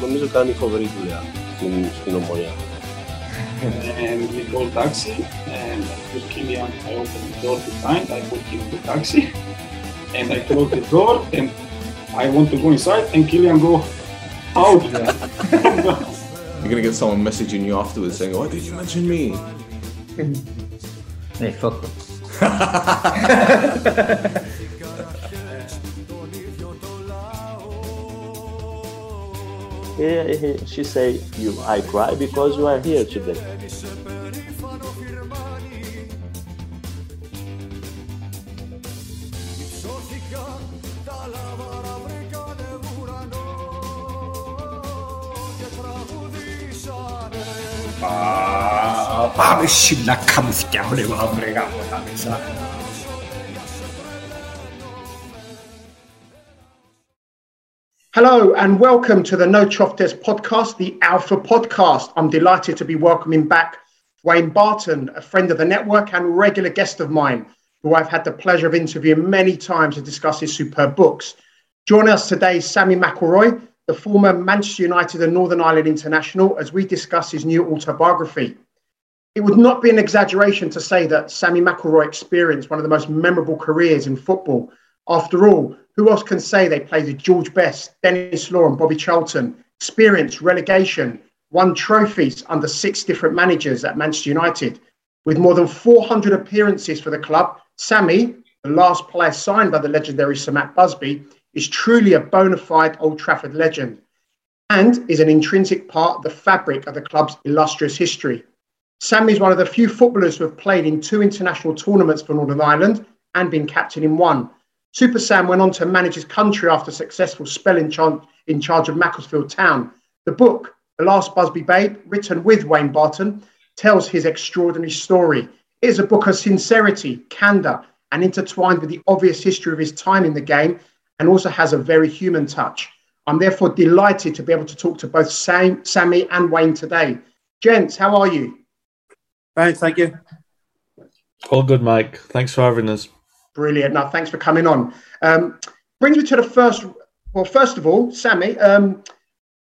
νομίζω κάνει φοβερή δουλειά στην, στην ομονία. and we call taxi and with Kilian I open the door behind, I put him in the taxi and I close the door and I want to go inside and Kilian go out there. You're gonna get someone messaging you afterwards saying, "Why did you mention me?" Hey, fuck them. He- he- She say, "You, I cry because you are here today." Α, πάμε σιλά καμουθιά, βρε μαύρε γάμο τα μέσα. Hello and welcome to the No Choftes podcast, the Alpha podcast. I'm delighted to be welcoming back Wayne Barton, a friend of the network and regular guest of mine, who I've had the pleasure of interviewing many times to discuss his superb books. Join us today, is Sammy McElroy, the former Manchester United and Northern Ireland international, as we discuss his new autobiography. It would not be an exaggeration to say that Sammy McElroy experienced one of the most memorable careers in football. After all, who else can say they played with George Best, Denis Law, and Bobby Charlton, experienced relegation, won trophies under six different managers at Manchester United? With more than 400 appearances for the club, Sammy, the last player signed by the legendary Sir Matt Busby, is truly a bona fide Old Trafford legend and is an intrinsic part of the fabric of the club's illustrious history. Sammy is one of the few footballers who have played in two international tournaments for Northern Ireland and been captain in one. Super Sam went on to manage his country after a successful spell in, char- in charge of Macclesfield Town. The book, The Last Busby Babe, written with Wayne Barton, tells his extraordinary story. It is a book of sincerity, candour, and intertwined with the obvious history of his time in the game, and also has a very human touch. I'm therefore delighted to be able to talk to both Sam, Sammy and Wayne today. Gents, how are you? Fine, thank you. All good, Mike. Thanks for having us. Brilliant. Now, thanks for coming on. Um, brings me to the first. Well, first of all, Sammy, um,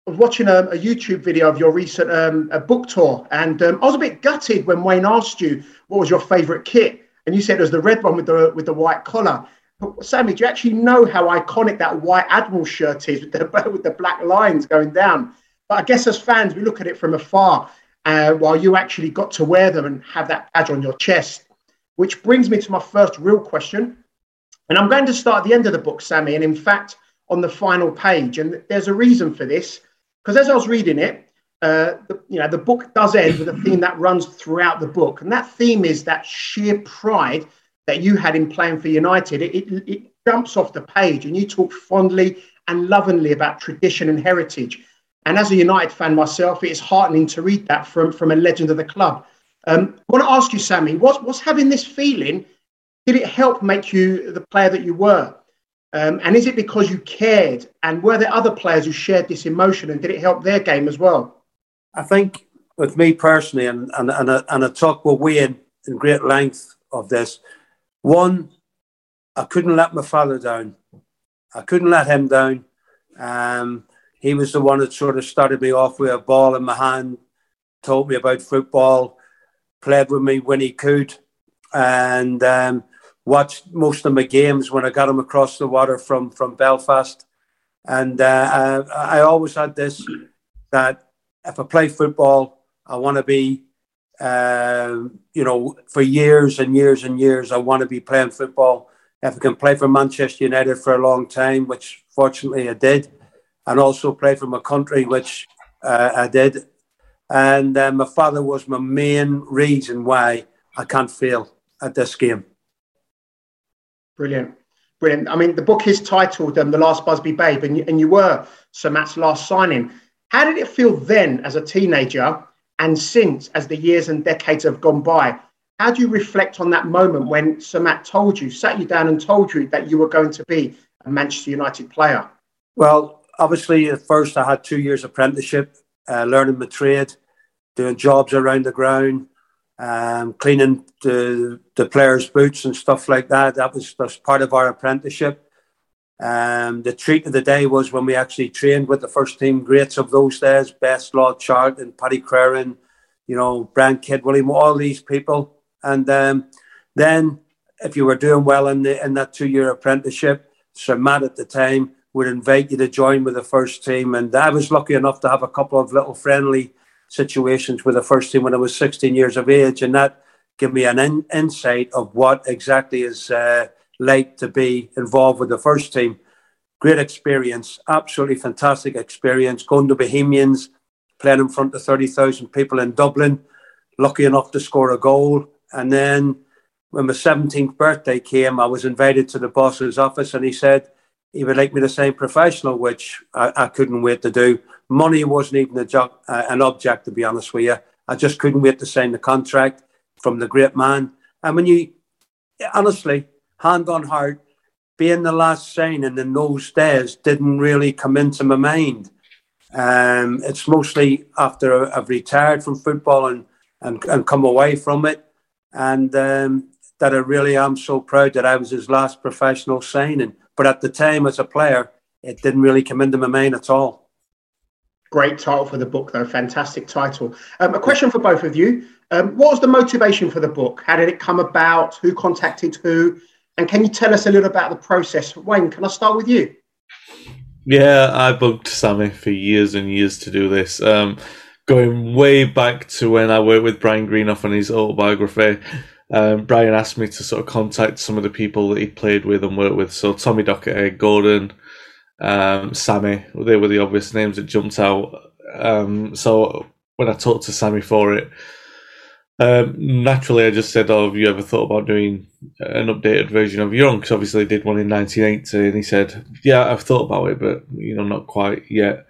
I was watching a, a YouTube video of your recent um, book tour, and um, I was a bit gutted when Wayne asked you what was your favourite kit, and you said it was the red one with the with the white collar. But Sammy, do you actually know how iconic that white admiral shirt is with the with the black lines going down? But I guess as fans, we look at it from afar, uh, while you actually got to wear them and have that badge on your chest. Which brings me to my first real question. And I'm going to start at the end of the book, Sammy, and in fact, on the final page. And there's a reason for this, because as I was reading it, uh, the, you know, the book does end with a theme that runs throughout the book. And that theme is that sheer pride that you had in playing for United. It, it, it jumps off the page, and you talk fondly and lovingly about tradition and heritage. And as a United fan myself, it is heartening to read that from, from a legend of the club. Um, I want to ask you, Sammy, what's, what's having this feeling? Did it help make you the player that you were? Um, and is it because you cared? And were there other players who shared this emotion? And did it help their game as well? I think with me personally, and and and I, and I talked with Wayne in great length of this. One, I couldn't let my father down. I couldn't let him down. Um, he was the one that sort of started me off with a ball in my hand, told me about football, played with me when he could, and um, watched most of my games when I got him across the water from from Belfast. And uh, I, I always had this that if I play football, I want to be, um, you know, for years and years and years, I want to be playing football. If I can play for Manchester United for a long time, which fortunately I did, and also play for my country, which uh, I did. And uh, my father was my main reason why I can't fail at this game. Brilliant. Brilliant. I mean, the book is titled um, The Last Busby Babe, and you, and you were Sir Matt's last signing. How did it feel then as a teenager and since as the years and decades have gone by? How do you reflect on that moment when Sir Matt told you, sat you down and told you that you were going to be a Manchester United player? Well, obviously, at first I had two years apprenticeship, uh, learning my trade, doing jobs around the ground, um, cleaning the, the players' boots and stuff like that. That was, that was part of our apprenticeship. Um, the treat of the day was when we actually trained with the first team greats of those days, Best Law Chart and Paddy Crerand, you know, Brian Kidd, William, all these people. And um, then if you were doing well in the in that two year apprenticeship, Sir Matt at the time would invite you to join with the first team. And I was lucky enough to have a couple of little friendly situations with the first team when I was 16 years of age. And that gave me an in, insight of what exactly is uh, like to be involved with the first team. Great experience, absolutely fantastic experience. Going to Bohemians, playing in front of 30,000 people in Dublin, lucky enough to score a goal. And then when my 17th birthday came, I was invited to the boss's office and he said he would like me to sign professional, which I, I couldn't wait to do. Money wasn't even jo- uh, an object, to be honest with you. I just couldn't wait to sign the contract from the great man. And when you, honestly, hand on heart, being the last signing in those days didn't really come into my mind. Um, it's mostly after I've retired from football and, and, and come away from it. And um, that I really am so proud that I was his last professional signing. But at the time, as a player, it didn't really come into my mind at all. Great title for the book, though. Fantastic title. Um, a question for both of you. Um, what was the motivation for the book? How did it come about? Who contacted who? And can you tell us a little about the process? Wayne, can I start with you? Yeah, I bugged Sammy for years and years to do this. Um, going way back to when I worked with Brian Greenhoff on his autobiography. Um, Brian asked me to sort of contact some of the people that he played with and worked with. So Tommy Docherty, Gordon, um, Sammy, they were the obvious names that jumped out. Um, so when I talked to Sammy for it, um, naturally I just said, "Oh, have you ever thought about doing an updated version of your own?" Because obviously they did one in 1980, and he said, "Yeah, I've thought about it, but you know, not quite yet."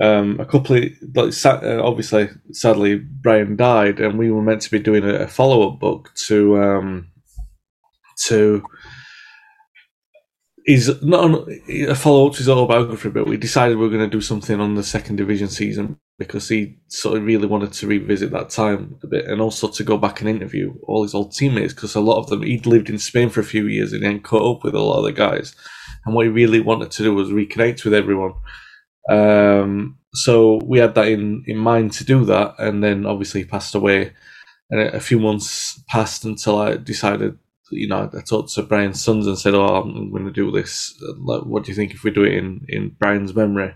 Um, a couple of like, uh, obviously, sadly, Brian died, and we were meant to be doing a, a follow up book to um, to he's not a follow up to his autobiography, but we decided we were going to do something on the second division season because he sort of really wanted to revisit that time a bit and also to go back and interview all his old teammates because a lot of them he'd lived in Spain for a few years and then caught up with a lot of the guys, and what he really wanted to do was reconnect with everyone. Um, so we had that in, in mind to do that, and then obviously he passed away. And a few months passed until I decided, you know, I talked to Brian's sons and said, "Oh, I'm going to do this. What do you think if we do it in in Brian's memory?"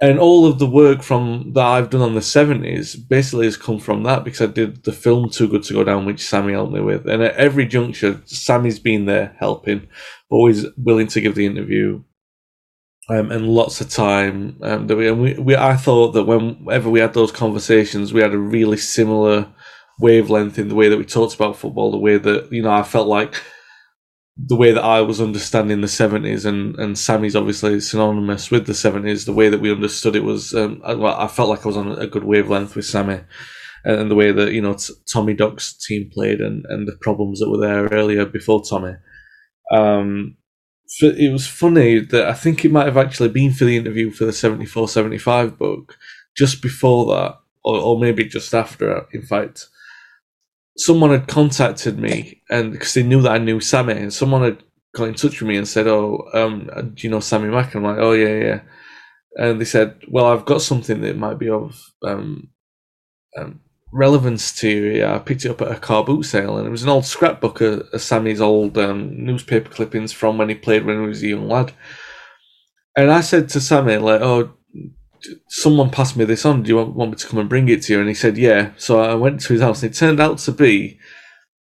And all of the work from that I've done on the seventies basically has come from that because I did the film Too Good to Go Down, which Sammy helped me with. And at every juncture, Sammy's been there helping, always willing to give the interview, um, and lots of time. Um, we, and we, we, I thought that whenever we had those conversations, we had a really similar wavelength in the way that we talked about football. The way that you know, I felt like the way that I was understanding the seventies, and and Sammy's obviously synonymous with the seventies. The way that we understood it was, um, I, I, felt like I was on a good wavelength with Sammy. And the way that you know t- Tommy Doc's team played, and, and the problems that were there earlier before Tommy, um, it was funny that I think it might have actually been for the interview for the 74 75 book just before that, or, or maybe just after, in fact. Someone had contacted me, and because they knew that I knew Sammy, and someone had got in touch with me and said, "Oh, um, do you know Sammy Mack?" I'm like, "Oh yeah, yeah." And they said, "Well, I've got something that might be of um, um, relevance to I picked it up at a car boot sale, and it was an old scrapbook of, of Sammy's old um, newspaper clippings from when he played when he was a young lad. And I said to Sammy, like, "Oh, someone passed me this on. Do you want, want me to come and bring it to you?" And he said, "Yeah." So I went to his house, and it turned out to be.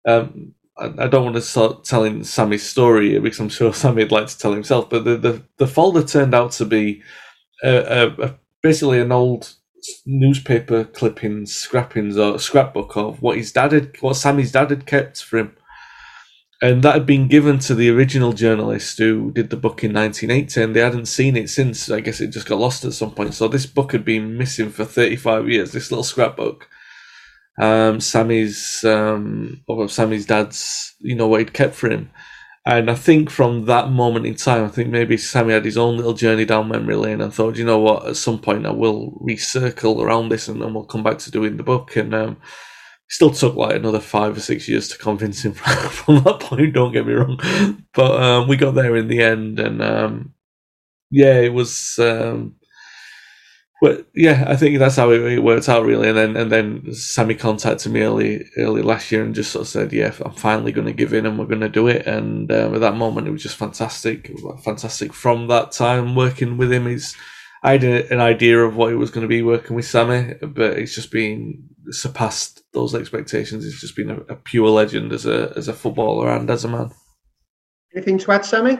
Um, I, I don't want to start telling Sammy's story because I'm sure Sammy'd like to tell himself, but the, the, the folder turned out to be a, a, a, basically an old newspaper clippings, scrappings, or scrapbook of what his dad had, what Sammy's dad had kept for him. And that had been given to the original journalist who did the book in 1980, and they hadn't seen it since. I guess it just got lost at some point. So this book had been missing for 35 years. This little scrapbook, um, Sammy's, um, of Sammy's dad's, you know, what he'd kept for him. And I think from that moment in time, I think maybe Sammy had his own little journey down memory lane and thought, you know what, at some point I will recircle around this and then we'll come back to doing the book. And um, Still took like another five or six years to convince him from that point. Don't get me wrong, but um, we got there in the end, and um, yeah, it was. Um, but yeah, I think that's how it, it worked out really. And then and then Sammy contacted me early early last year and just sort of said, "Yeah, I'm finally going to give in and we're going to do it." And um, at that moment, it was just fantastic. Was fantastic from that time working with him. Is I had an idea of what it was going to be working with Sammy, but it's just been surpassed those expectations. He's just been a, a pure legend as a as a footballer and as a man. Anything to add, Sammy?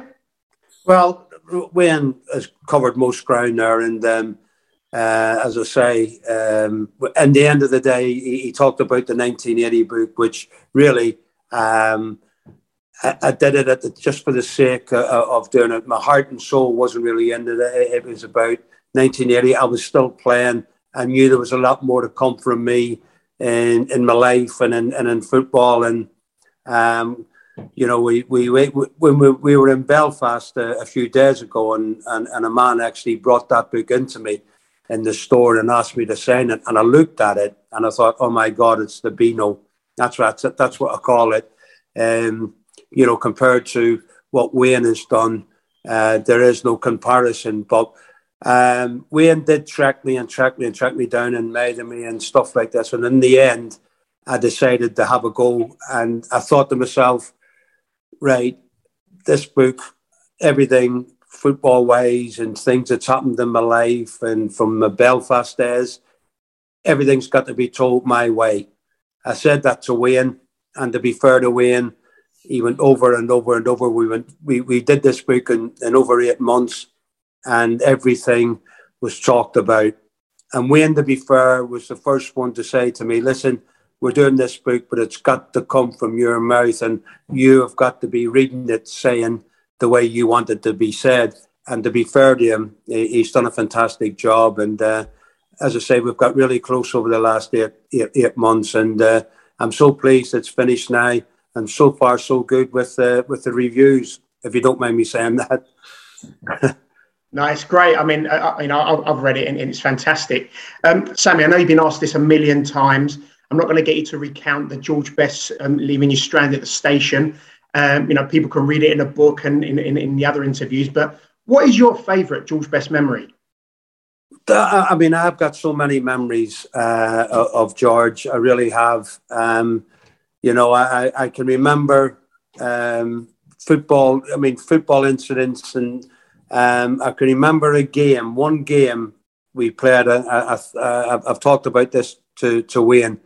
Well, Wayne has covered most ground there, and um, uh, as I say, um, the end of the day, he, he, talked about the 1980 book, which really um, I, I, did it the, just for the sake of, of, doing it. My heart and soul wasn't really into it. It was about 1980. I was still playing. I knew there was a lot more to come from me in, in my life and in, and in football. And, um, you know, we, we, we, when we, we were in Belfast a, a few days ago, and, and, and a man actually brought that book into me in the store and asked me to sign it. And I looked at it and I thought, oh my God, it's the Beano. That's what, that's what I call it. Um, you know, compared to what Wayne has done, uh, there is no comparison. But um, Wayne did track me and track me and track me down and made me and stuff like this. And in the end, I decided to have a go. And I thought to myself, right, this book, everything football ways and things that's happened in my life and from my Belfast days, everything's got to be told my way. I said that to Wayne, and to be fair to Wayne, he went over and over and over. We went, we, we did this book in, in over eight months, and everything was talked about. And Wayne, to be fair, was the first one to say to me, "Listen, we're doing this book, but it's got to come from your mouth, and you have got to be reading it, saying." The way you want it to be said. And to be fair to him, he's done a fantastic job. And uh, as I say, we've got really close over the last eight, eight, eight months. And uh, I'm so pleased it's finished now. And so far, so good with uh, with the reviews. If you don't mind me saying that. no, it's great. I mean, I, you know, I've read it and, it's fantastic. Um, Sammy, I know you've been asked this a million times. I'm not going to get you to recount the George Best um, leaving you stranded at the station. Um, you know, people can read it in a book and in, in, in the other interviews. But what is your favourite George Best memory? I mean, I've got so many memories uh, of George. I really have. Um, you know, I, I can remember um, football. I mean, football incidents, and um, I can remember a game. One game we played. I, have talked about this to to Wayne.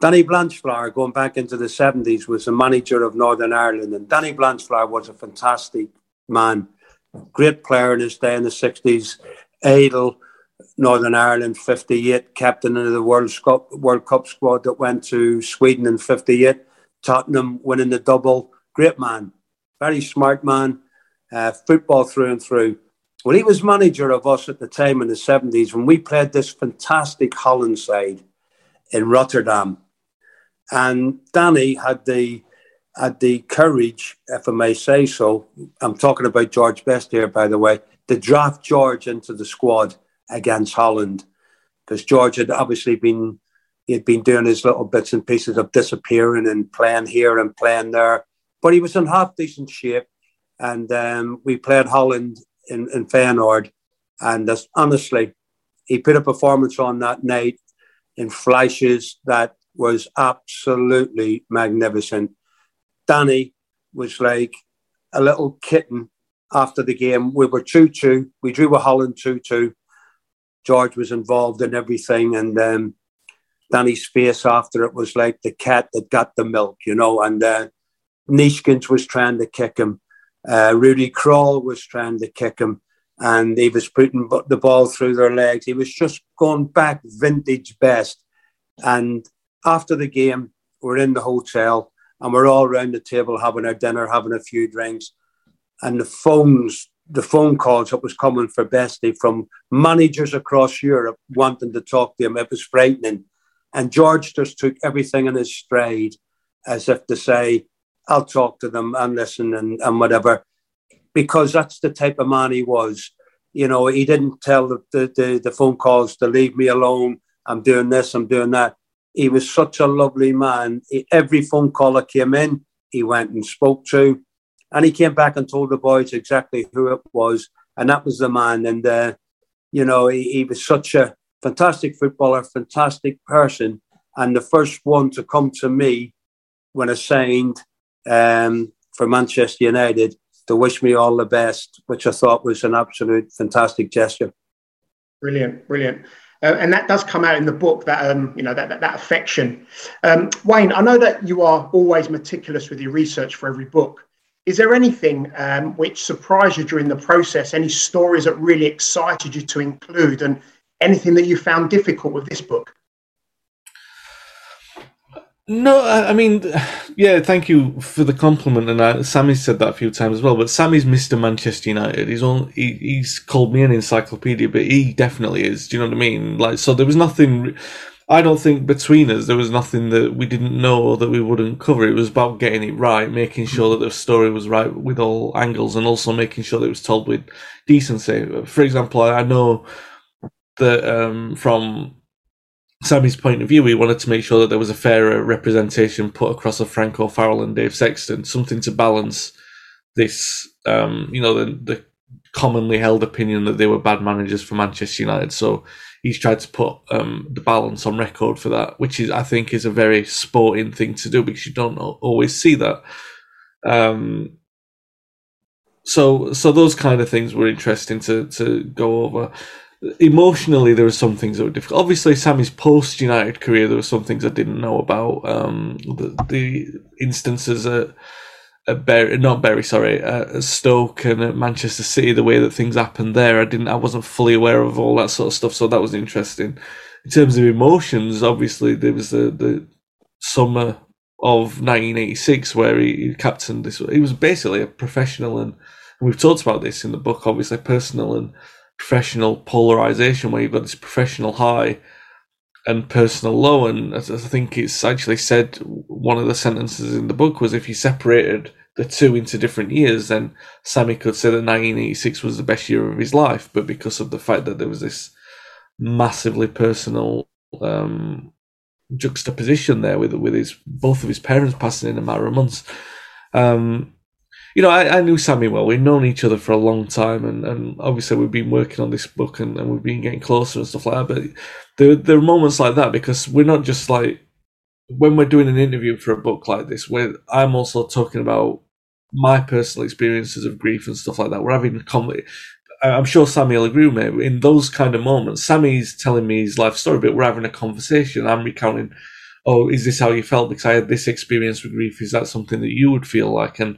Danny Blanchflower, going back into the 70s, was the manager of Northern Ireland. And Danny Blanchflower was a fantastic man, great player in his day in the 60s, Idle, Northern Ireland, 58, captain of the World Cup, World Cup squad that went to Sweden in 58, Tottenham winning the double. Great man, very smart man, uh, football through and through. Well, he was manager of us at the time in the 70s when we played this fantastic Holland side in Rotterdam and Danny had the had the courage, if I may say so. I'm talking about George Best here, by the way, to draft George into the squad against Holland, because George had obviously been he had been doing his little bits and pieces of disappearing and playing here and playing there, but he was in half decent shape. And um, we played Holland in, in Feyenoord, and honestly, he put a performance on that night in flashes that was absolutely magnificent. Danny was like a little kitten after the game. We were 2 2. We drew with Holland 2 2. George was involved in everything. And um, Danny's face after it was like the cat that got the milk, you know. And uh, Neeskens was trying to kick him. Uh, Rudy Krol was trying to kick him. And he was putting the ball through their legs. He was just going back vintage best. And after the game, we're in the hotel and we're all around the table having our dinner, having a few drinks. And the phones, the phone calls that was coming for Bestie from managers across Europe wanting to talk to him, it was frightening. And George just took everything in his stride as if to say, I'll talk to them and listen and, and whatever, because that's the type of man he was. You know, he didn't tell the, the, the, the phone calls to leave me alone. I'm doing this, I'm doing that he was such a lovely man. He, every phone call came in, he went and spoke to, and he came back and told the boys exactly who it was, and that was the man. And uh, you know, he, he was such a fantastic footballer, fantastic person, and the first one to come to me when I signed um, for Manchester United to wish me all the best, which I thought was an absolute fantastic gesture. Brilliant, brilliant. Uh, and that does come out in the book that um, you know that that, that affection. Um, Wayne, I know that you are always meticulous with your research for every book. Is there anything um, which surprised you during the process? Any stories that really excited you to include, and anything that you found difficult with this book? No, I mean, yeah, thank you for the compliment, and I, Sammy said that a few times as well. But Sammy's Mister Manchester United. He's on. He, he's called me an encyclopedia, but he definitely is. Do you know what I mean? Like, so there was nothing. I don't think between us there was nothing that we didn't know or that we wouldn't cover. It was about getting it right, making sure that the story was right with all angles, and also making sure that it was told with decency. For example, I know that um, from Sammy's point of view, he wanted to make sure that there was a fairer representation put across of Frank O'Farrell and Dave Sexton, something to balance this, um, you know, the, the commonly held opinion that they were bad managers for Manchester United. So he's tried to put um, the balance on record for that, which is, I think, is a very sporting thing to do because you don't always see that. Um, so, so those kind of things were interesting to to go over emotionally there were some things that were difficult. Obviously, Sammy's post United career there were some things I didn't know about. Um, the, the instances at, at not Bury, sorry, at Stoke and at Manchester City, the way that things happened there, I didn't, I wasn't fully aware of all that sort of stuff. So that was interesting. In terms of emotions, obviously there was the the summer of 1986 where he, he captained this. He was basically a professional. And we've talked about this in the book, obviously, personal and professional polarization where you've got this professional high and personal low. And I think it's actually said one of the sentences in the book was if you separated the two into different years, then Sammy could say that 1986 was the best year of his life. But because of the fact that there was this massively personal um, juxtaposition there with with his both of his parents passing in a matter of months. Um, you know, I, I knew Sammy well. We've known each other for a long time, and, and obviously we've been working on this book and, and we've been getting closer and stuff like that. But there, there are moments like that because we're not just like when we're doing an interview for a book like this, where I'm also talking about my personal experiences of grief and stuff like that. We're having a comedy. I'm sure Sammy will agree with me. In those kind of moments, Sammy's telling me his life story, but we're having a conversation. I'm recounting, oh, is this how you felt? Because I had this experience with grief. Is that something that you would feel like? And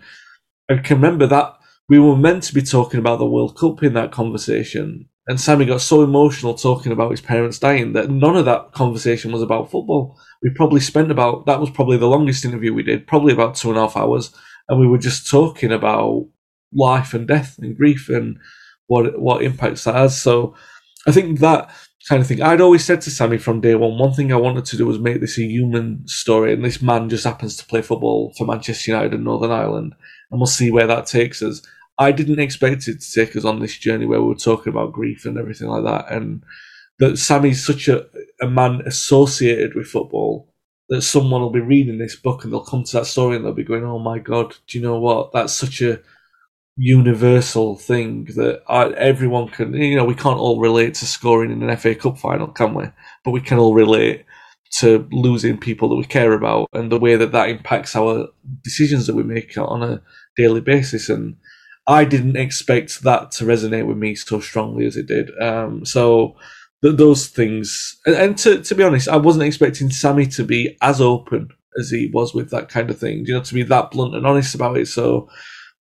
I can remember that we were meant to be talking about the World Cup in that conversation, and Sammy got so emotional talking about his parents dying that none of that conversation was about football. We probably spent about that was probably the longest interview we did, probably about two and a half hours, and we were just talking about life and death and grief and what what impacts that has. So I think that kind of thing. I'd always said to Sammy from day one, one thing I wanted to do was make this a human story, and this man just happens to play football for Manchester United and Northern Ireland, and we'll see where that takes us. I didn't expect it to take us on this journey where we were talking about grief and everything like that, and that Sammy's such a, a man associated with football that someone will be reading this book and they'll come to that story and they'll be going, "Oh my god, do you know what? That's such a universal thing that I, everyone can. You know, we can't all relate to scoring in an FA Cup final, can we? But we can all relate to losing people that we care about and the way that that impacts our decisions that we make on a daily basis. And I didn't expect that to resonate with me so strongly as it did. Um, so th- those things, and, and to to be honest, I wasn't expecting Sammy to be as open as he was with that kind of thing. You know, to be that blunt and honest about it. So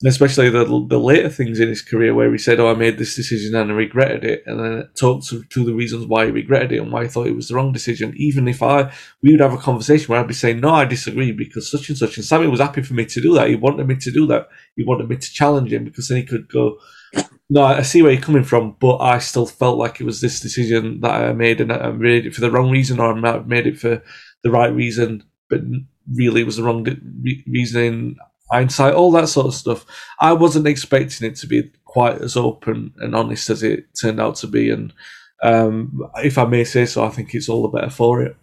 especially the the later things in his career where he said, "Oh, I made this decision and I regretted it," and then talked to the reasons why he regretted it and why he thought it was the wrong decision. Even if I we would have a conversation where I'd be saying, "No, I disagree because such and such," and Sammy was happy for me to do that. He wanted me to do that. He wanted me to challenge him because then he could go. No, I see where you're coming from, but I still felt like it was this decision that I made, and I made it for the wrong reason, or I made it for the right reason, but really it was the wrong reason hindsight, all that sort of stuff. I wasn't expecting it to be quite as open and honest as it turned out to be, and um, if I may say so, I think it's all the better for it.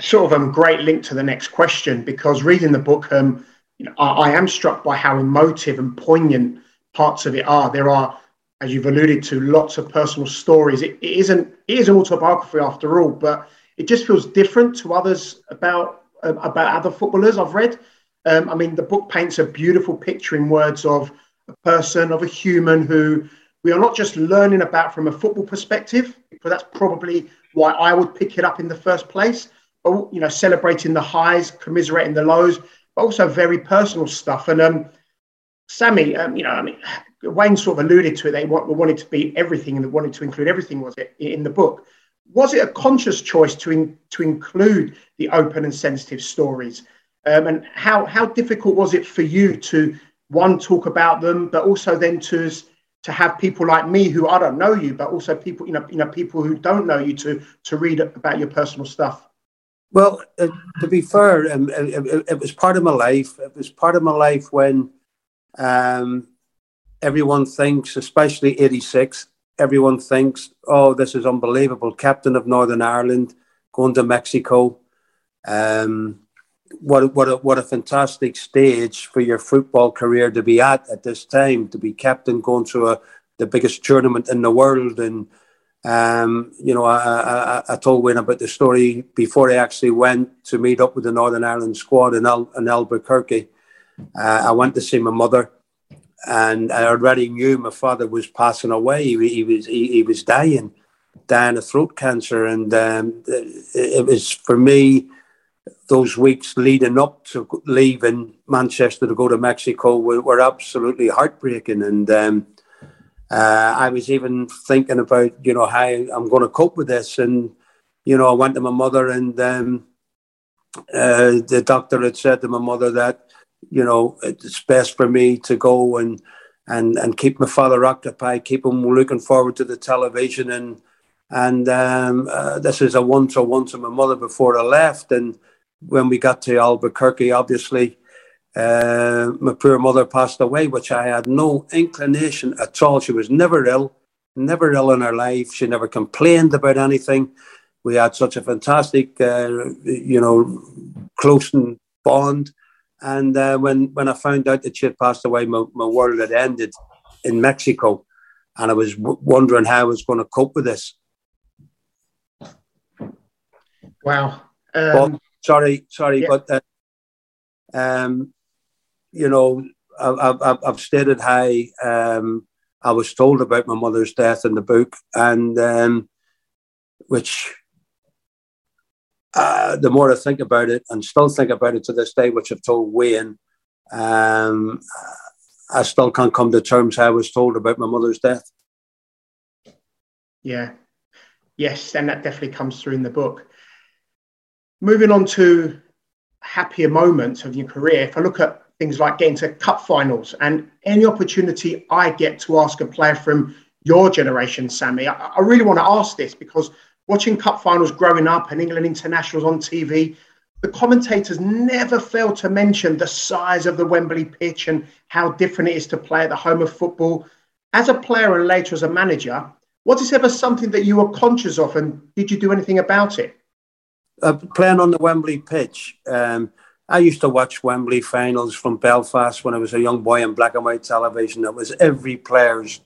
sort of a um, great link to the next question because reading the book, um, you know, I, I am struck by how emotive and poignant parts of it are. There are, as you've alluded to, lots of personal stories. It, it isn't it is an autobiography after all, but it just feels different to others about uh, about other footballers I've read. Um, I mean, the book paints a beautiful picture in words of a person, of a human who we are not just learning about from a football perspective, because that's probably why I would pick it up in the first place. But you know, celebrating the highs, commiserating the lows, but also very personal stuff. And um, Sammy, um, you know, I mean, Wayne sort of alluded to it. They wanted to be everything and they wanted to include everything. Was it in the book? Was it a conscious choice to in, to include the open and sensitive stories? Um, and how how difficult was it for you to one talk about them, but also then to to have people like me who I don't know you, but also people you know you know people who don't know you to to read about your personal stuff. Well, uh, to be fair, um, it, it, was part of my life. It was part of my life when um, everyone thinks, especially '86, everyone thinks, "Oh, this is unbelievable!" Captain of Northern Ireland, going to Mexico. Um, what what a, what a fantastic stage for your football career to be at at this time to be captain going to a, the biggest tournament in the world. And um, you know I, I, I, told Wayne about the story before I actually went to meet up with the Northern Ireland squad in, Al, in Albuquerque. Uh, I went to see my mother and I already knew my father was passing away. He, he was he, he, was dying dying of throat cancer. And um, it was for me those weeks leading up to leaving Manchester to go to Mexico were, were absolutely heartbreaking. And um, uh, I was even thinking about, you know, how I'm going to cope with this. And, you know, I went to my mother and um, uh, the doctor had said to my mother that, you know, it's best for me to go and, and, and keep my father occupied, keep him looking forward to the television. And, and um, uh, this is a once or once to my mother before I left. And, when we got to Albuquerque, obviously, uh, my poor mother passed away, which I had no inclination at all. She was never ill, never ill in her life. She never complained about anything. We had such a fantastic, uh, you know, close bond. And uh, when when I found out that she had passed away, my, my world had ended in Mexico, and I was w- wondering how I was going to cope with this. Wow. Um, sorry, sorry, yeah. but uh, um, you know, I, have I've stated how um, I was told about my mother's death in the book, and um, which uh, the more I think about it, and still think about it to this day, which I've told Wayne, um, I still can't come to terms how I was told about my mother's death. Yeah, yes, and that definitely comes through in the book. Moving on to happier moments of your career, if I look at things like getting to cup finals and any opportunity I get to ask a player from your generation, Sammy, I, I really want to ask this because watching cup finals growing up and England internationals on TV, the commentators never fail to mention the size of the Wembley pitch and how different it is to play at the home of football. As a player and later as a manager, was this ever something that you were conscious of and did you do anything about it? Uh, playing on the Wembley pitch. Um, I used to watch Wembley finals from Belfast when I was a young boy on black and white television. It was every player's.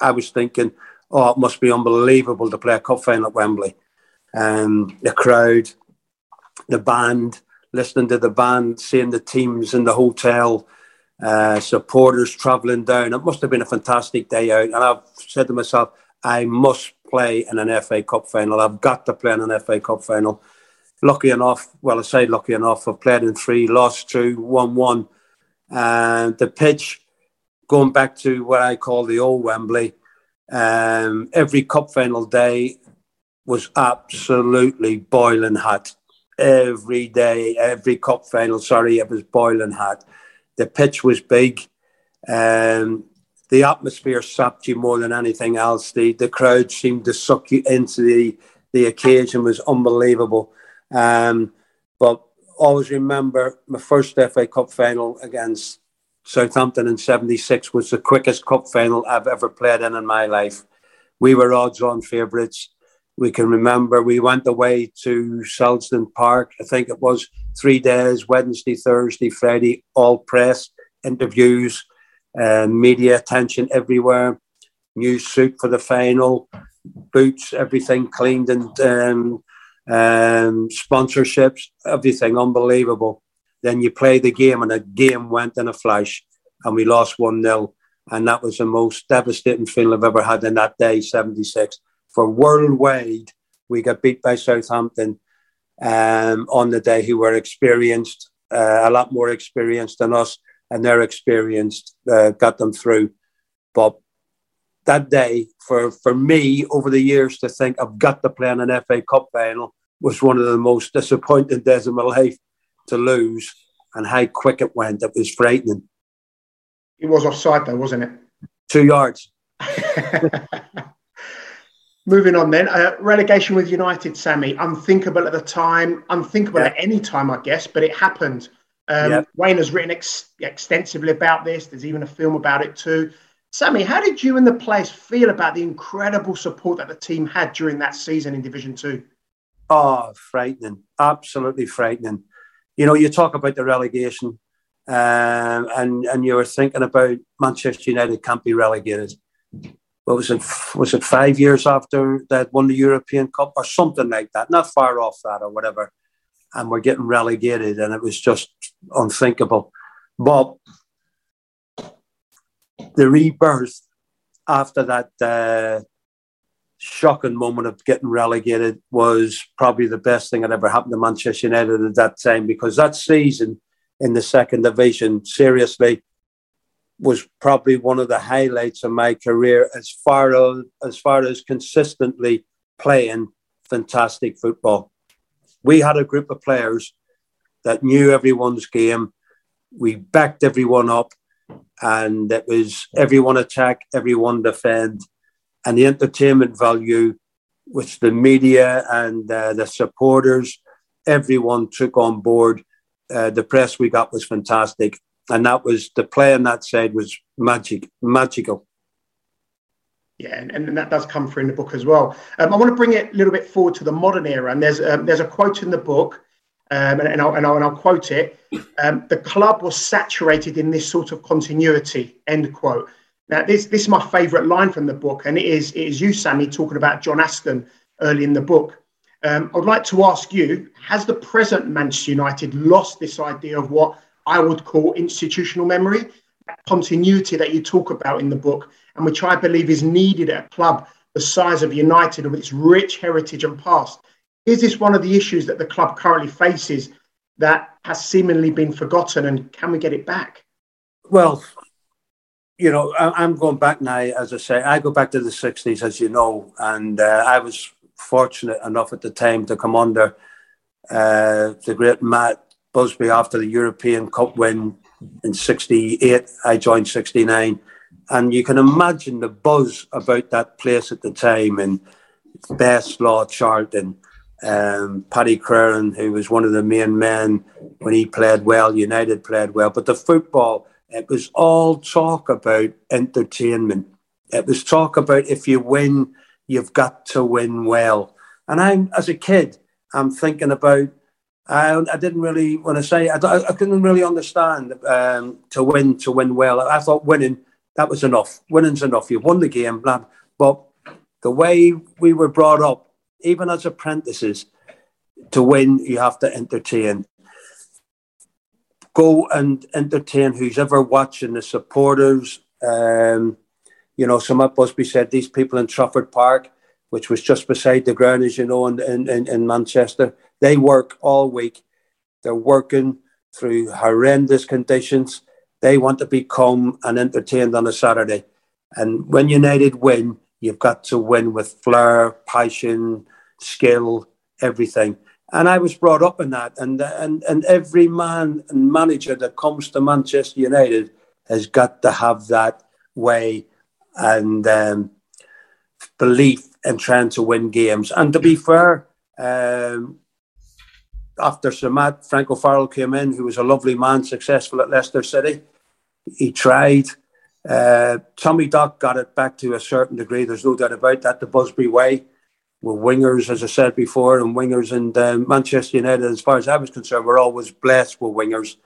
I was thinking, oh, it must be unbelievable to play a cup final at Wembley. Um, the crowd, the band, listening to the band, seeing the teams in the hotel, uh, supporters travelling down. It must have been a fantastic day out. And I've said to myself, I must play in an FA Cup final. I've got to play in an FA Cup final lucky enough, well, I say lucky enough, I've played in three, lost two, one one. And the pitch, going back to what I call the old Wembley, um, every cup final day was absolutely boiling hot. Every day, every cup final, sorry, it was boiling hot. The pitch was big. Um, the atmosphere sapped you more than anything else. The the crowd seemed to suck you into the the occasion was unbelievable. Um, but always remember my first FA Cup final against Southampton in 76 was the quickest cup final I've ever played in in my life. We were odds on favourites. We can remember we went away to Selsdon Park. I think it was three days Wednesday, Thursday, Friday, all press, interviews, uh, media attention everywhere, new suit for the final, boots, everything cleaned and um, um, sponsorships, everything unbelievable. Then you play the game, and the game went in a flash, and we lost 1 0. And that was the most devastating feeling I've ever had in that day, 76. For worldwide, we got beat by Southampton um, on the day who were experienced, uh, a lot more experienced than us, and their experience uh, got them through. But that day, for, for me, over the years, to think I've got to play in an FA Cup final was one of the most disappointing days of my life to lose and how quick it went. It was frightening. It was offside, though, wasn't it? Two yards. Moving on then, uh, relegation with United, Sammy. Unthinkable at the time, unthinkable yeah. at any time, I guess, but it happened. Um, yeah. Wayne has written ex- extensively about this. There's even a film about it too. Sammy, how did you and the players feel about the incredible support that the team had during that season in Division Two? Oh, frightening! Absolutely frightening. You know, you talk about the relegation, um, and and you were thinking about Manchester United can't be relegated. What was it? Was it five years after that won the European Cup or something like that? Not far off that or whatever. And we're getting relegated, and it was just unthinkable. But the rebirth after that uh, shocking moment of getting relegated was probably the best thing that ever happened to Manchester United at that time because that season in the second division, seriously, was probably one of the highlights of my career as far as, as far as consistently playing fantastic football. We had a group of players that knew everyone's game. We backed everyone up and it was everyone attack, everyone defend, and the entertainment value, which the media and uh, the supporters, everyone took on board. Uh, the press we got was fantastic, and that was the play on that side was magic, magical. Yeah, and, and that does come through in the book as well. Um, I want to bring it a little bit forward to the modern era, and there's um, there's a quote in the book um, and, and, I'll, and, I'll, and, I'll, quote it. Um, the club was saturated in this sort of continuity. End quote. Now, this this is my favourite line from the book, and it is it is you, Sammy, talking about John Aston early in the book. Um, I'd like to ask you: Has the present Manchester United lost this idea of what I would call institutional memory, that continuity that you talk about in the book, and which I believe is needed at a club the size of United with its rich heritage and past? Is this one of the issues that the club currently faces that has seemingly been forgotten, and can we get it back? Well, you know, I'm going back now, as I say, I go back to the 60s, as you know, and uh, I was fortunate enough at the time to come under uh, the great Matt Busby after the European Cup win in 68. I joined 69. And you can imagine the buzz about that place at the time and Best Law Charlton um, Paddy Crerand, who was one of the main men when he played well, United played well. But the football, it was all talk about entertainment. It was talk about if you win, you've got to win well. And I'm, as a kid, I'm thinking about, I, I didn't really, when I say, I, I couldn't really understand um, to win, to win well. I thought winning, that was enough. Winning's enough. You've won the game, blah. But the way we were brought up, even as apprentices, to win, you have to entertain. Go and entertain who's ever watching, the supporters. Um, you know, some of Busby said these people in Trafford Park, which was just beside the ground, as you know, in, in, in Manchester, they work all week. They're working through horrendous conditions. They want to be calm and entertained on a Saturday. And when United win, you've got to win with flair, passion, skill, everything. And I was brought up in that. And, and, and every man and manager that comes to Manchester United has got to have that way and um, belief in trying to win games. And to be fair, um, after Sir Matt, Frank O'Farrell came in, who was a lovely man, successful at Leicester City. He tried. Uh, Tommy Doc got it back to a certain degree. There's no doubt about that, the Busby way. With wingers, as I said before, and wingers and um, Manchester United, as far as I was concerned, we're always blessed with wingers,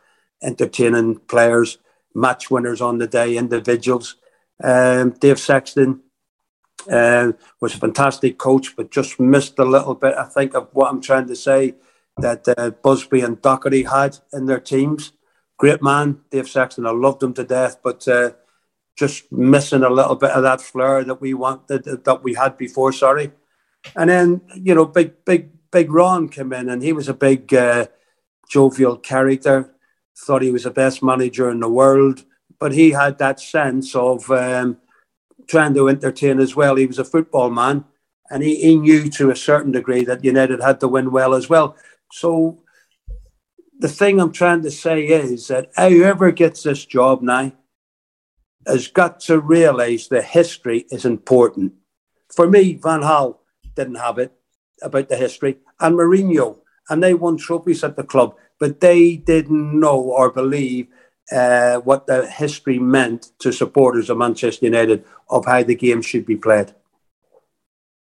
entertaining players, match winners on the day, individuals. Um, Dave Sexton uh, was a fantastic coach, but just missed a little bit, I think, of what I'm trying to say that uh, Busby and Docherty had in their teams. Great man, Dave Sexton. I loved him to death, but uh, just missing a little bit of that flair that we wanted that we had before. Sorry, and then you know, big, big, big Ron came in, and he was a big uh, jovial character. Thought he was the best manager in the world, but he had that sense of um, trying to entertain as well. He was a football man, and he, he knew to a certain degree that United had to win well as well. So the thing I'm trying to say is that whoever gets this job now has got to realise the history is important. For me, Van Gaal didn't have it about the history, and Mourinho, and they won trophies at the club, but they didn't know or believe uh, what the history meant to supporters of Manchester United of how the game should be played.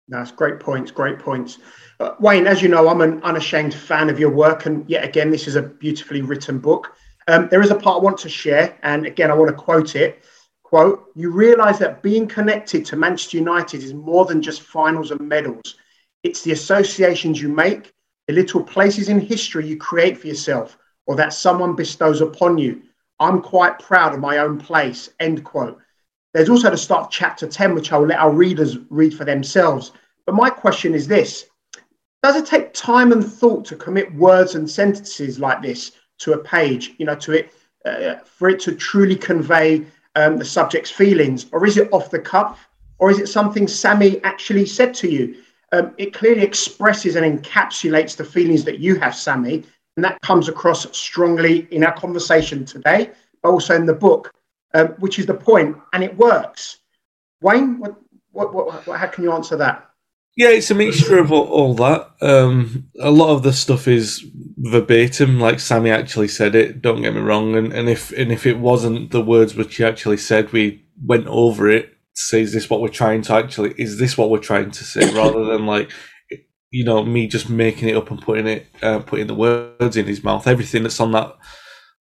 That's great points. Great points. Uh, Wayne, as you know, I'm an unashamed fan of your work, and yet again, this is a beautifully written book. Um, there is a part I want to share, and again, I want to quote it. Quote, you realize that being connected to Manchester United is more than just finals and medals. It's the associations you make, the little places in history you create for yourself, or that someone bestows upon you. I'm quite proud of my own place. End quote. There's also the start of chapter 10, which I'll let our readers read for themselves. But my question is this Does it take time and thought to commit words and sentences like this to a page, you know, to it, uh, for it to truly convey um, the subject's feelings? Or is it off the cuff? Or is it something Sammy actually said to you? Um, it clearly expresses and encapsulates the feelings that you have, Sammy. And that comes across strongly in our conversation today, but also in the book um, which is the point, and it works. Wayne, what, what, what, how can you answer that? Yeah, it's a mixture of all, all that. Um, a lot of the stuff is verbatim, like Sammy actually said it. Don't get me wrong, and, and if and if it wasn't the words which he actually said, we went over it. Say, is this what we're trying to actually? Is this what we're trying to say? Rather than like, you know, me just making it up and putting it, uh, putting the words in his mouth. Everything that's on that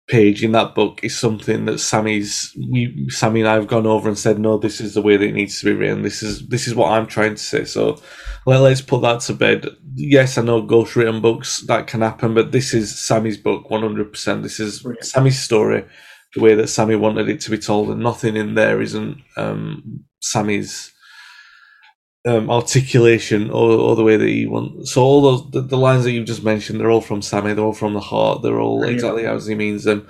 page in that book is something that Sammy's we Sammy and I have gone over and said no this is the way that it needs to be written. This is this is what I'm trying to say. So well, let's put that to bed. Yes I know ghost written books that can happen but this is Sammy's book 100% this is Brilliant. Sammy's story the way that Sammy wanted it to be told and nothing in there isn't um, Sammy's um, articulation or, or the way that he wants. So all those the, the, lines that you've just mentioned, they're all from Sammy. They're all from the heart. They're all exactly as he means them.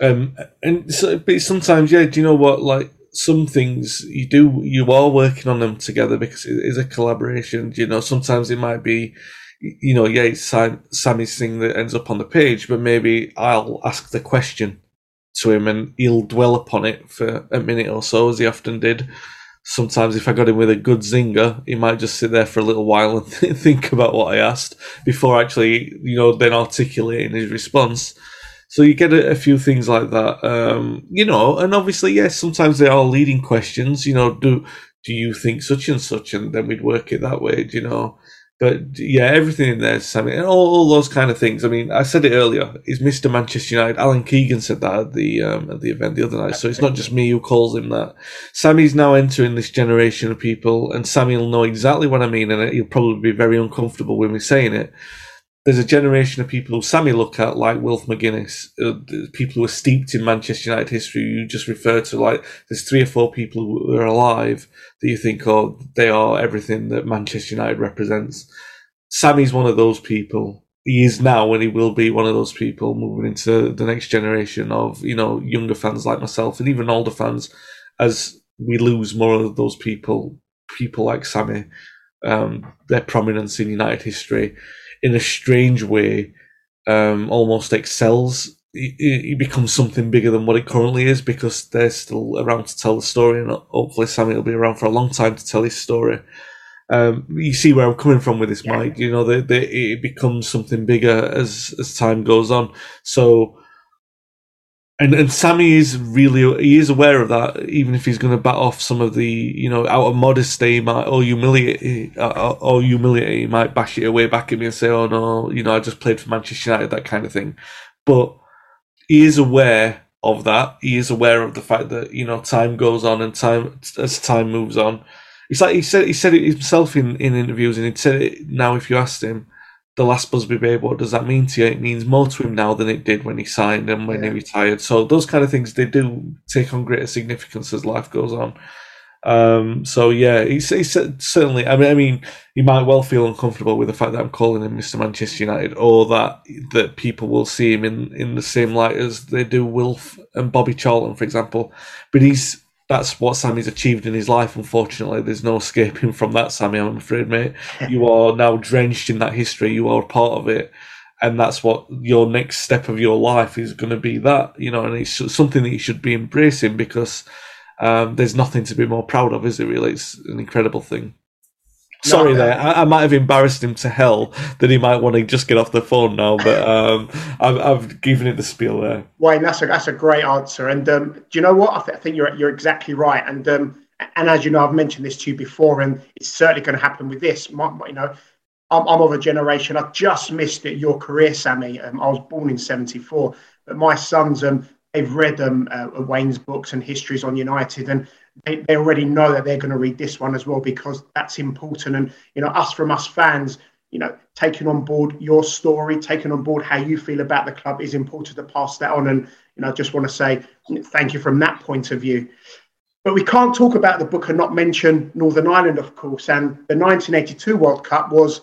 Um, and so, but sometimes, yeah. Do you know what? Like some things you do, you are working on them together because it is a collaboration. You know, sometimes it might be. You know, yeah, it's Sammy's thing that ends up on the page, but maybe I'll ask the question to him and he'll dwell upon it for a minute or so, as he often did sometimes if I got him with a good zinger, he might just sit there for a little while and th- think about what I asked before actually, you know, then articulating his response. So you get a, a few things like that, um, you know, and obviously, yes, sometimes they are leading questions. You know, do do you think such and such, and then we'd work it that way. You know? But yeah, everything in there, Sammy, and all, all those kind of things. I mean, I said it earlier. Is Mister Manchester United? Alan Keegan said that at the um, at the event the other night. So it's not just me who calls him that. Sammy's now entering this generation of people, and Sammy will know exactly what I mean, and he'll probably be very uncomfortable with me saying it there's a generation of people who Sammy look at like Wilf McGuinness, uh, people who are steeped in Manchester United history. You just refer to like there's three or four people who are alive that you think, oh, they are everything that Manchester United represents. Sammy's one of those people. He is now, and he will be one of those people moving into the next generation of you know younger fans like myself and even older fans. As we lose more of those people, people like Sammy, um, their prominence in United history in a strange way, um, almost excels. It, becomes something bigger than what it currently is because they're still around to tell the story, and hopefully Sammy will be around for a long time to tell his story. Um, you see where I'm coming from with this, yeah. Mike. You know, they, it becomes something bigger as as time goes on. So and and Sammy is really he is aware of that. Even if he's going to bat off some of the you know out of modesty, he might or humiliate uh, or humiliate, he might bash it away back at me and say, "Oh no, you know I just played for Manchester United," that kind of thing. But he is aware of that. He is aware of the fact that you know time goes on and time as time moves on. It's like he said he said it himself in, in interviews, and he said it now. If you asked him, the last Busby Babe, what does that mean to you? It means more to him now than it did when he signed and when yeah. he retired. So those kind of things they do take on greater significance as life goes on. Um, so yeah, he's, he's, certainly. I mean, I mean, he might well feel uncomfortable with the fact that I'm calling him Mr. Manchester United, or that that people will see him in in the same light as they do Wilf and Bobby Charlton, for example. But he's that's what Sammy's achieved in his life. Unfortunately, there's no escaping from that, Sammy. I'm afraid, mate. You are now drenched in that history. You are a part of it, and that's what your next step of your life is going to be. That you know, and it's something that you should be embracing because um, there's nothing to be more proud of, is it? Really, it's an incredible thing. Sorry, no, there. I, I, might have embarrassed him to hell that he might want to just get off the phone now, but um, I've, I've, given it the spiel there. Wayne, that's a that's a great answer. And um, do you know what? I, th- I, think you're you're exactly right. And um, and as you know, I've mentioned this to you before, and it's certainly going to happen with this. My, you know, I'm, I'm, of a generation. I just missed it, your career, Sammy. Um, I was born in '74, but my sons um, they've read um, uh, Wayne's books and histories on United, and they, they already know that they're going to read this one as well because that's important. And you know, us from us fans, you know, taking on board your story, taking on board how you feel about the club is important to pass that on. And you know, I just want to say thank you from that point of view. But we can't talk about the book and not mention Northern Ireland, of course. And the 1982 World Cup was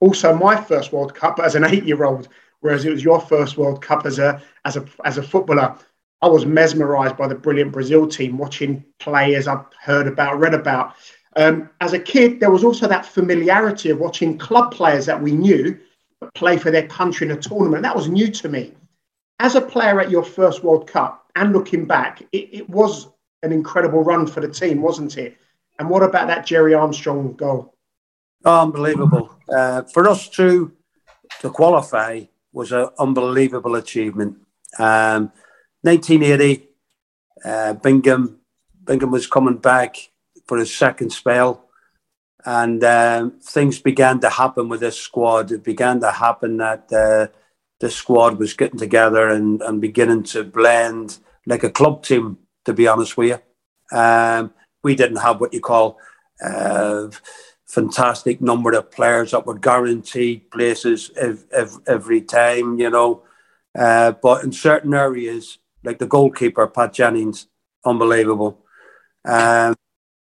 also my first World Cup as an eight-year-old, whereas it was your first World Cup as a as a as a footballer. I was mesmerised by the brilliant Brazil team, watching players I've heard about, read about. Um, as a kid, there was also that familiarity of watching club players that we knew play for their country in a tournament. That was new to me. As a player at your first World Cup and looking back, it, it was an incredible run for the team, wasn't it? And what about that Gerry Armstrong goal? Unbelievable. Uh, for us to to qualify was an unbelievable achievement. Um, 1980, uh, Bingham, Bingham was coming back for his second spell, and um, things began to happen with this squad. It began to happen that uh, the squad was getting together and, and beginning to blend like a club team. To be honest with you, um, we didn't have what you call. Uh, fantastic number of players that were guaranteed places every, every time, you know. Uh, but in certain areas, like the goalkeeper, Pat Jennings, unbelievable. Um,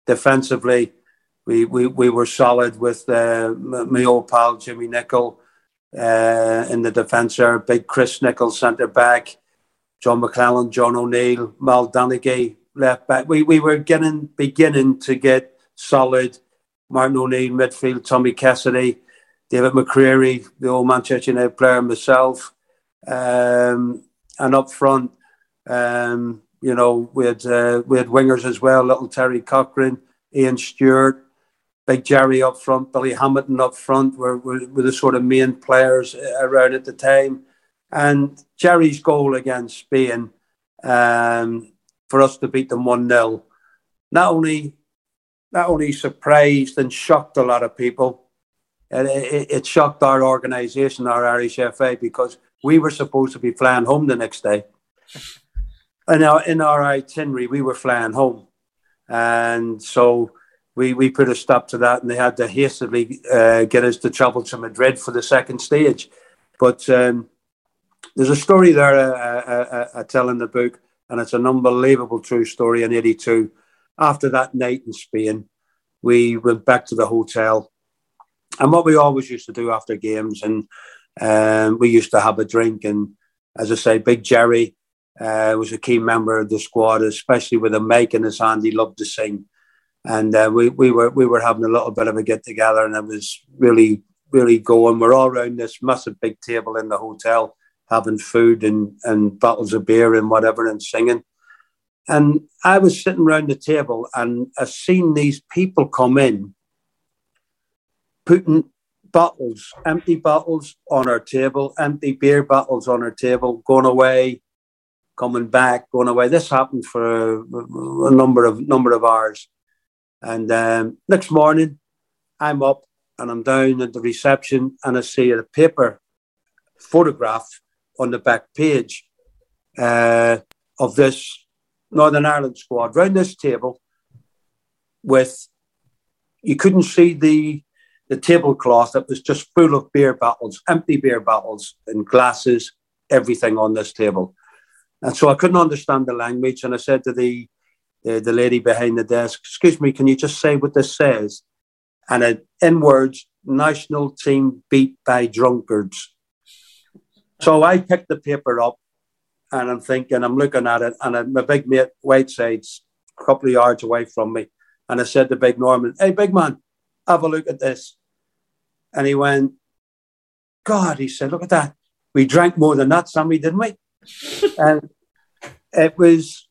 defensively, we, we, we were solid with uh, my old pal Jimmy Nicholl uh, in the defence there, big Chris Nicholl centre back, John McClelland, John O'Neill, Mal Donaghy left back. We, we were getting beginning to get solid. Martin O'Neill midfield, Tommy Cassidy, David McCreery, the old Manchester United player, myself, um, and up front um, you know, we had uh, we had wingers as well, little Terry Cochrane, Ian Stewart, Big Gerry up front, Billy Hamilton up front were, were, were the sort of main players around at the time. And Gerry's goal against Spain um, for us to beat them 1 0 not only not only surprised and shocked a lot of people, it, it, it shocked our organisation, our Irish FA, because we were supposed to be flying home the next day in our in our itinerary, we were flying home, and so we we put a stop to that, and they had to hastily uh, get us to travel to Madrid for the second stage. But um, there's a story there uh, uh, uh I tell in the book, and it's an unbelievable true story. In '82, after that night in Spain, we went back to the hotel, and what we always used to do after games, and um, we used to have a drink, and as I say, Big Gerry uh, was a key member of the squad, especially with a mic in his hand. He loved to sing, and uh, we we were we were having a little bit of a get together, and it was really really going. We're all around this massive big table in the hotel, having food and and bottles of beer and whatever, and singing. And I was sitting around the table, and I seen these people come in, putting bottles, empty bottles on our table, empty beer bottles on our table, going away coming back, going away. This happened for a, a number of number of hours, and um, next morning, I'm up and I'm down at the reception, and I see a paper photograph on the back page uh, of this Northern Ireland squad round this table with you couldn't see the the tablecloth that was just full of beer bottles, empty beer bottles and glasses, everything on this table. And so I couldn't understand the language. And I said to the, the, lady behind the desk, Excuse me, can you just say what this says? And it, in words, national team beat by drunkards. So I picked the paper up and I'm thinking, I'm looking at it, and my big mate, Whiteside's a couple of yards away from me. And I said to Big Norman, Hey, big man, have a look at this. And he went, God, he said, look at that. We drank more than that, Sammy, didn't we? And it was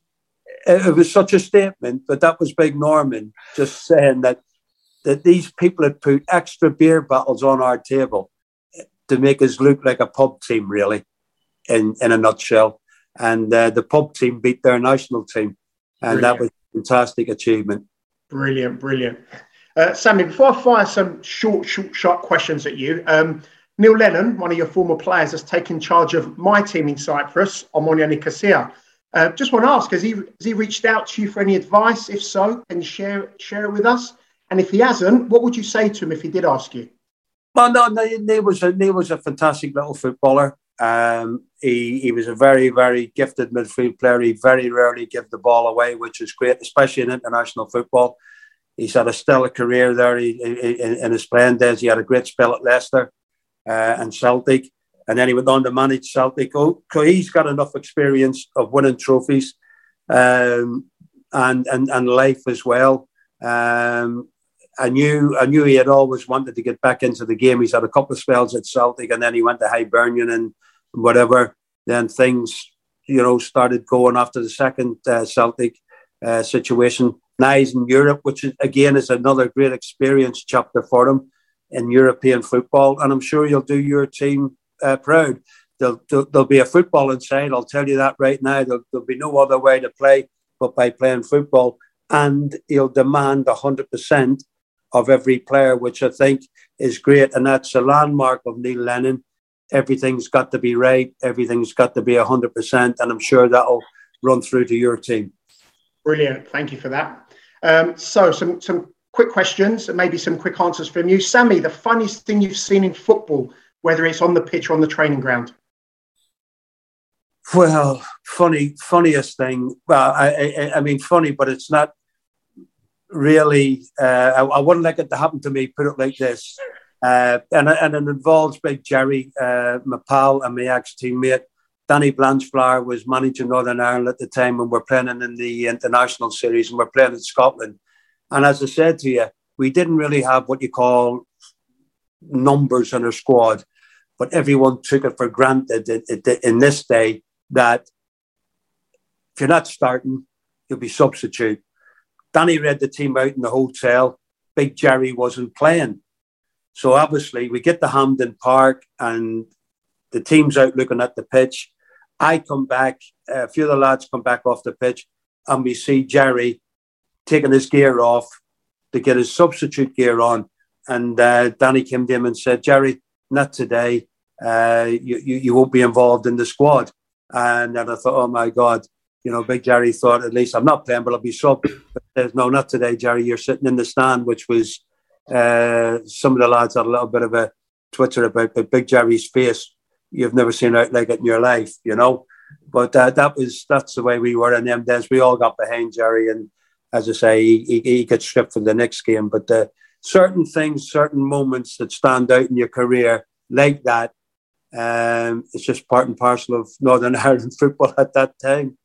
it was such a statement, but that was Big Norman just saying that that these people had put extra beer bottles on our table to make us look like a pub team, really, in in a nutshell. And uh, the pub team beat their national team, and brilliant. that was a fantastic achievement. Brilliant, brilliant. Uh, Sammy, before I fire some short, short, sharp questions at you, um, Neil Lennon, one of your former players, has taken charge of my team in Cyprus, Omonia Nicosia. Uh, just want to ask, has he has he reached out to you for any advice? If so, can you share share it with us? And if he hasn't, what would you say to him if he did ask you? Well, no, no Neil was a, Neil was a fantastic little footballer. Um, he, he was a very, very gifted midfield player. He very rarely gave the ball away, which is great, especially in international football. He's had a stellar career there he, he, in his playing days. He had a great spell at Leicester uh, and Celtic, and then he went on to manage Celtic. Oh, he's got enough experience of winning trophies um, and, and and life as well. Um, I knew I knew he had always wanted to get back into the game. He's had a couple of spells at Celtic, and then he went to Hibernian and whatever. Then things, you know, started going after the second uh, Celtic uh, situation. Now he's in Europe, which is, again is another great experience chapter for him in European football, and I'm sure you'll do your team uh, proud. There'll, there'll, be a football inside. I'll tell you that right now. There'll, there'll be no other way to play but by playing football, and he'll demand hundred percent of every player, which I think is great, and that's a landmark of Neil Lennon. Everything's got to be right. Everything's got to be hundred percent, and I'm sure that'll run through to your team. Brilliant. Thank you for that. Um, so, some some quick questions and maybe some quick answers from you, Sammy. The funniest thing you've seen in football, whether it's on the pitch or on the training ground. Well, funny, funniest thing. Well, I, I, I mean, funny, but it's not really. Uh, I, I, wouldn't like it to happen to me. Put it like this, uh, and and it involves Big Gerry, uh, my pal and my ex teammate. Danny Blanchflower was managing Northern Ireland at the time, and we're playing in the international series, and we're playing in Scotland. And as I said to you, we didn't really have what you call numbers in our squad, but everyone took it for granted in this day that if you're not starting, you'll be substitute. Danny read the team out in the hotel. Big Gerry wasn't playing. So obviously, we get to Hampden Park and the team's out looking at the pitch. I come back, a few of the lads come back off the pitch, and we see Gerry taking his gear off to get his substitute gear on. And uh, Danny came to him and said, Gerry, not today. Uh, you, you, you won't be involved in the squad. And then I thought, oh my God, you know, Big Gerry thought, at least I'm not playing, but I'll be sub. But says, no, not today, Gerry. You're sitting in the stand, which was uh, some of the lads had a little bit of a Twitter about, but Big Gerry's face you've never seen out like it in your life, you know. But uh, that was that's the way we were in them days. We all got behind Gerry, and as I say, he, he, gets stripped for the next game. But uh, certain things, certain moments that stand out in your career like that, um, it's just part and parcel of Northern Ireland football at that time.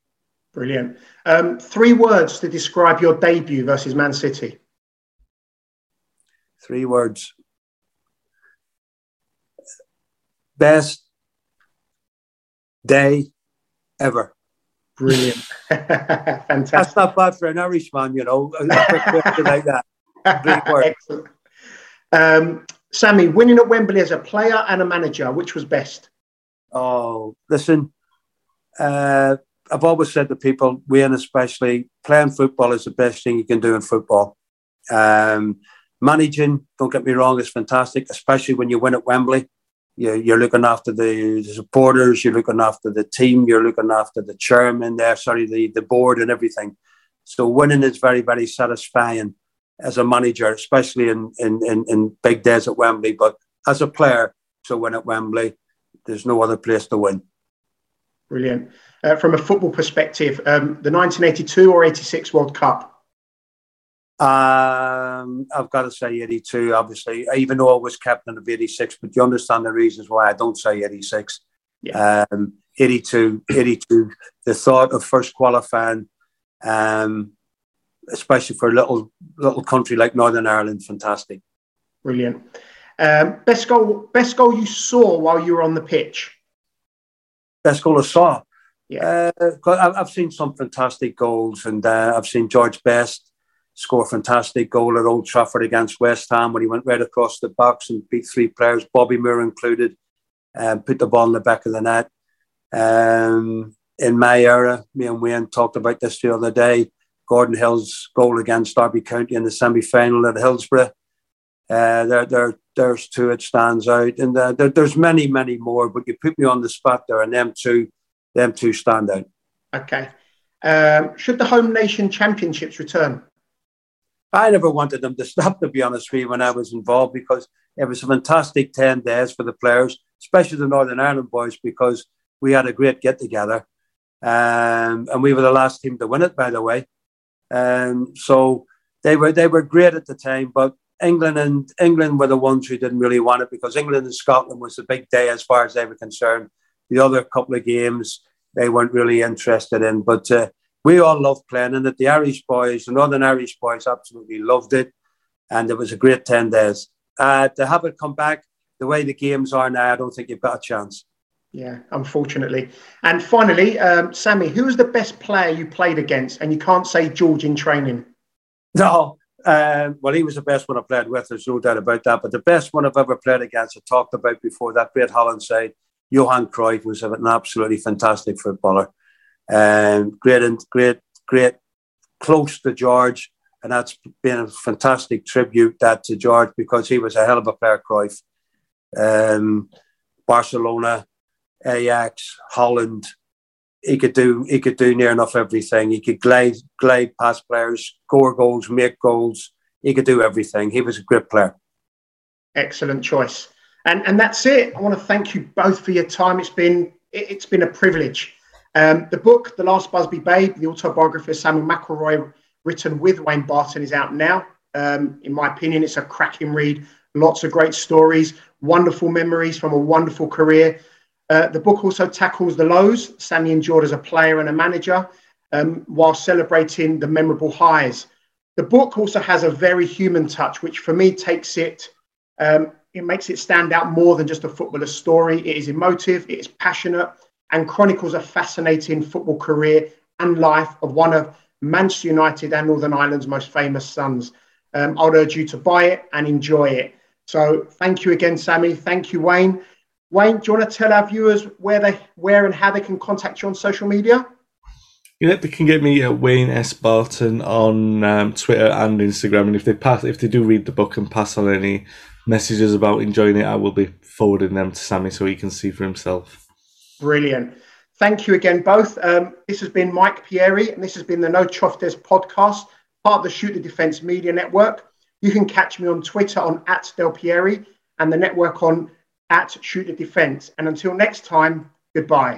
Brilliant. Um, three words to describe your debut versus Man City. Three words. Best day ever. Brilliant. Fantastic. That's not bad for an Irishman, you know, like that. Excellent. Um, Sammy, winning at Wembley as a player and a manager, which was best? Oh, listen, uh, I've always said to people, Wayne especially, playing football is the best thing you can do in football. Um, managing, don't get me wrong, is fantastic, especially when you win at Wembley. You, you're looking after the supporters, you're looking after the team, you're looking after the chairman there, sorry, the, the board and everything. So winning is very, very satisfying as a manager, especially in, in, in, in big days at Wembley. But as a player, to win at Wembley, there's no other place to win. Brilliant. Uh, from a football perspective, um, the 1982 or 86 World Cup? Um, I've got to say 82, obviously, even though I was captain of 86, but you understand the reasons why I don't say 86. Yeah. Um, 82, 82, the thought of first qualifying, um, especially for a little little country like Northern Ireland, fantastic. Brilliant. Um, best goal, best goal you saw while you were on the pitch. Best goal I saw. Yeah, uh, I've seen some fantastic goals, and uh, I've seen George Best score a fantastic goal at Old Trafford against West Ham when he went right across the box and beat three players, Bobby Moore included, and put the ball in the back of the net. Um, in my era, me and Wayne talked about this the other day. Gordon Hill's goal against Derby County in the semi final at Hillsborough. Uh, there, there, there's two, it stands out. And uh, there, there's many, many more, but you put me on the spot there, and them two, them two stand out. Okay. Um, should the home nation championships return? I never wanted them to stop, to be honest with you, when I was involved, because it was a fantastic 10 days for the players, especially the Northern Ireland boys, because we had a great get together. Um, and we were the last team to win it, by the way. Um, so they were they were great at the time, but England and England were the ones who didn't really want it because England and Scotland was the big day as far as they were concerned. The other couple of games they weren't really interested in, but uh, we all loved playing in it. The Irish boys, the Northern Irish boys, absolutely loved it, and it was a great ten days. Uh, to have it come back the way the games are now, I don't think you've got a chance. Yeah, unfortunately. And finally, um, Sammy, who was the best player you played against? And you can't say George in training. No, um, well, he was the best one I played with. There's no doubt about that. But the best one I've ever played against, I talked about before, that great Holland side, Johan Cruyff was an absolutely fantastic footballer. Um, great and great, great, close to George. And that's been a fantastic tribute that to George because he was a hell of a player, Cruyff. Um, Barcelona, Ajax, Holland. He could do he could do near enough everything. He could glide glide past players, score goals, make goals. He could do everything. He was a great player. Excellent choice. And and that's it. I want to thank you both for your time. It's been it, has been a privilege. Um, the book, The Last Busby Babe, the autobiography of Samuel McIlroy, written with Wayne Barton, is out now. Um, in my opinion, it's a cracking read. Lots of great stories, wonderful memories from a wonderful career. Uh, the book also tackles the lows Sammy endured as a player and a manager um, while celebrating the memorable highs. The book also has a very human touch, which for me takes it, um, it makes it stand out more than just a footballer's story. It is emotive, it is passionate, and chronicles a fascinating football career and life of one of Manchester United and Northern Ireland's most famous sons. Um, I'd urge you to buy it and enjoy it. So thank you again, Sammy. Thank you, Wayne. Wayne, do you want to tell our viewers where they, where and how they can contact you on social media? Yeah, they can get me at Wayne S Barton on um, Twitter and Instagram, and if they pass, if they do read the book and pass on any messages about enjoying it, I will be forwarding them to Sammy so he can see for himself. Brilliant. Thank you again, both. Um, this has been Mike Pieri, and this has been the No Choftes podcast, part of the Shoot the Defence Media Network. You can catch me on Twitter on at Del Pieri and the network on at Shoot the Defence. And until next time, goodbye.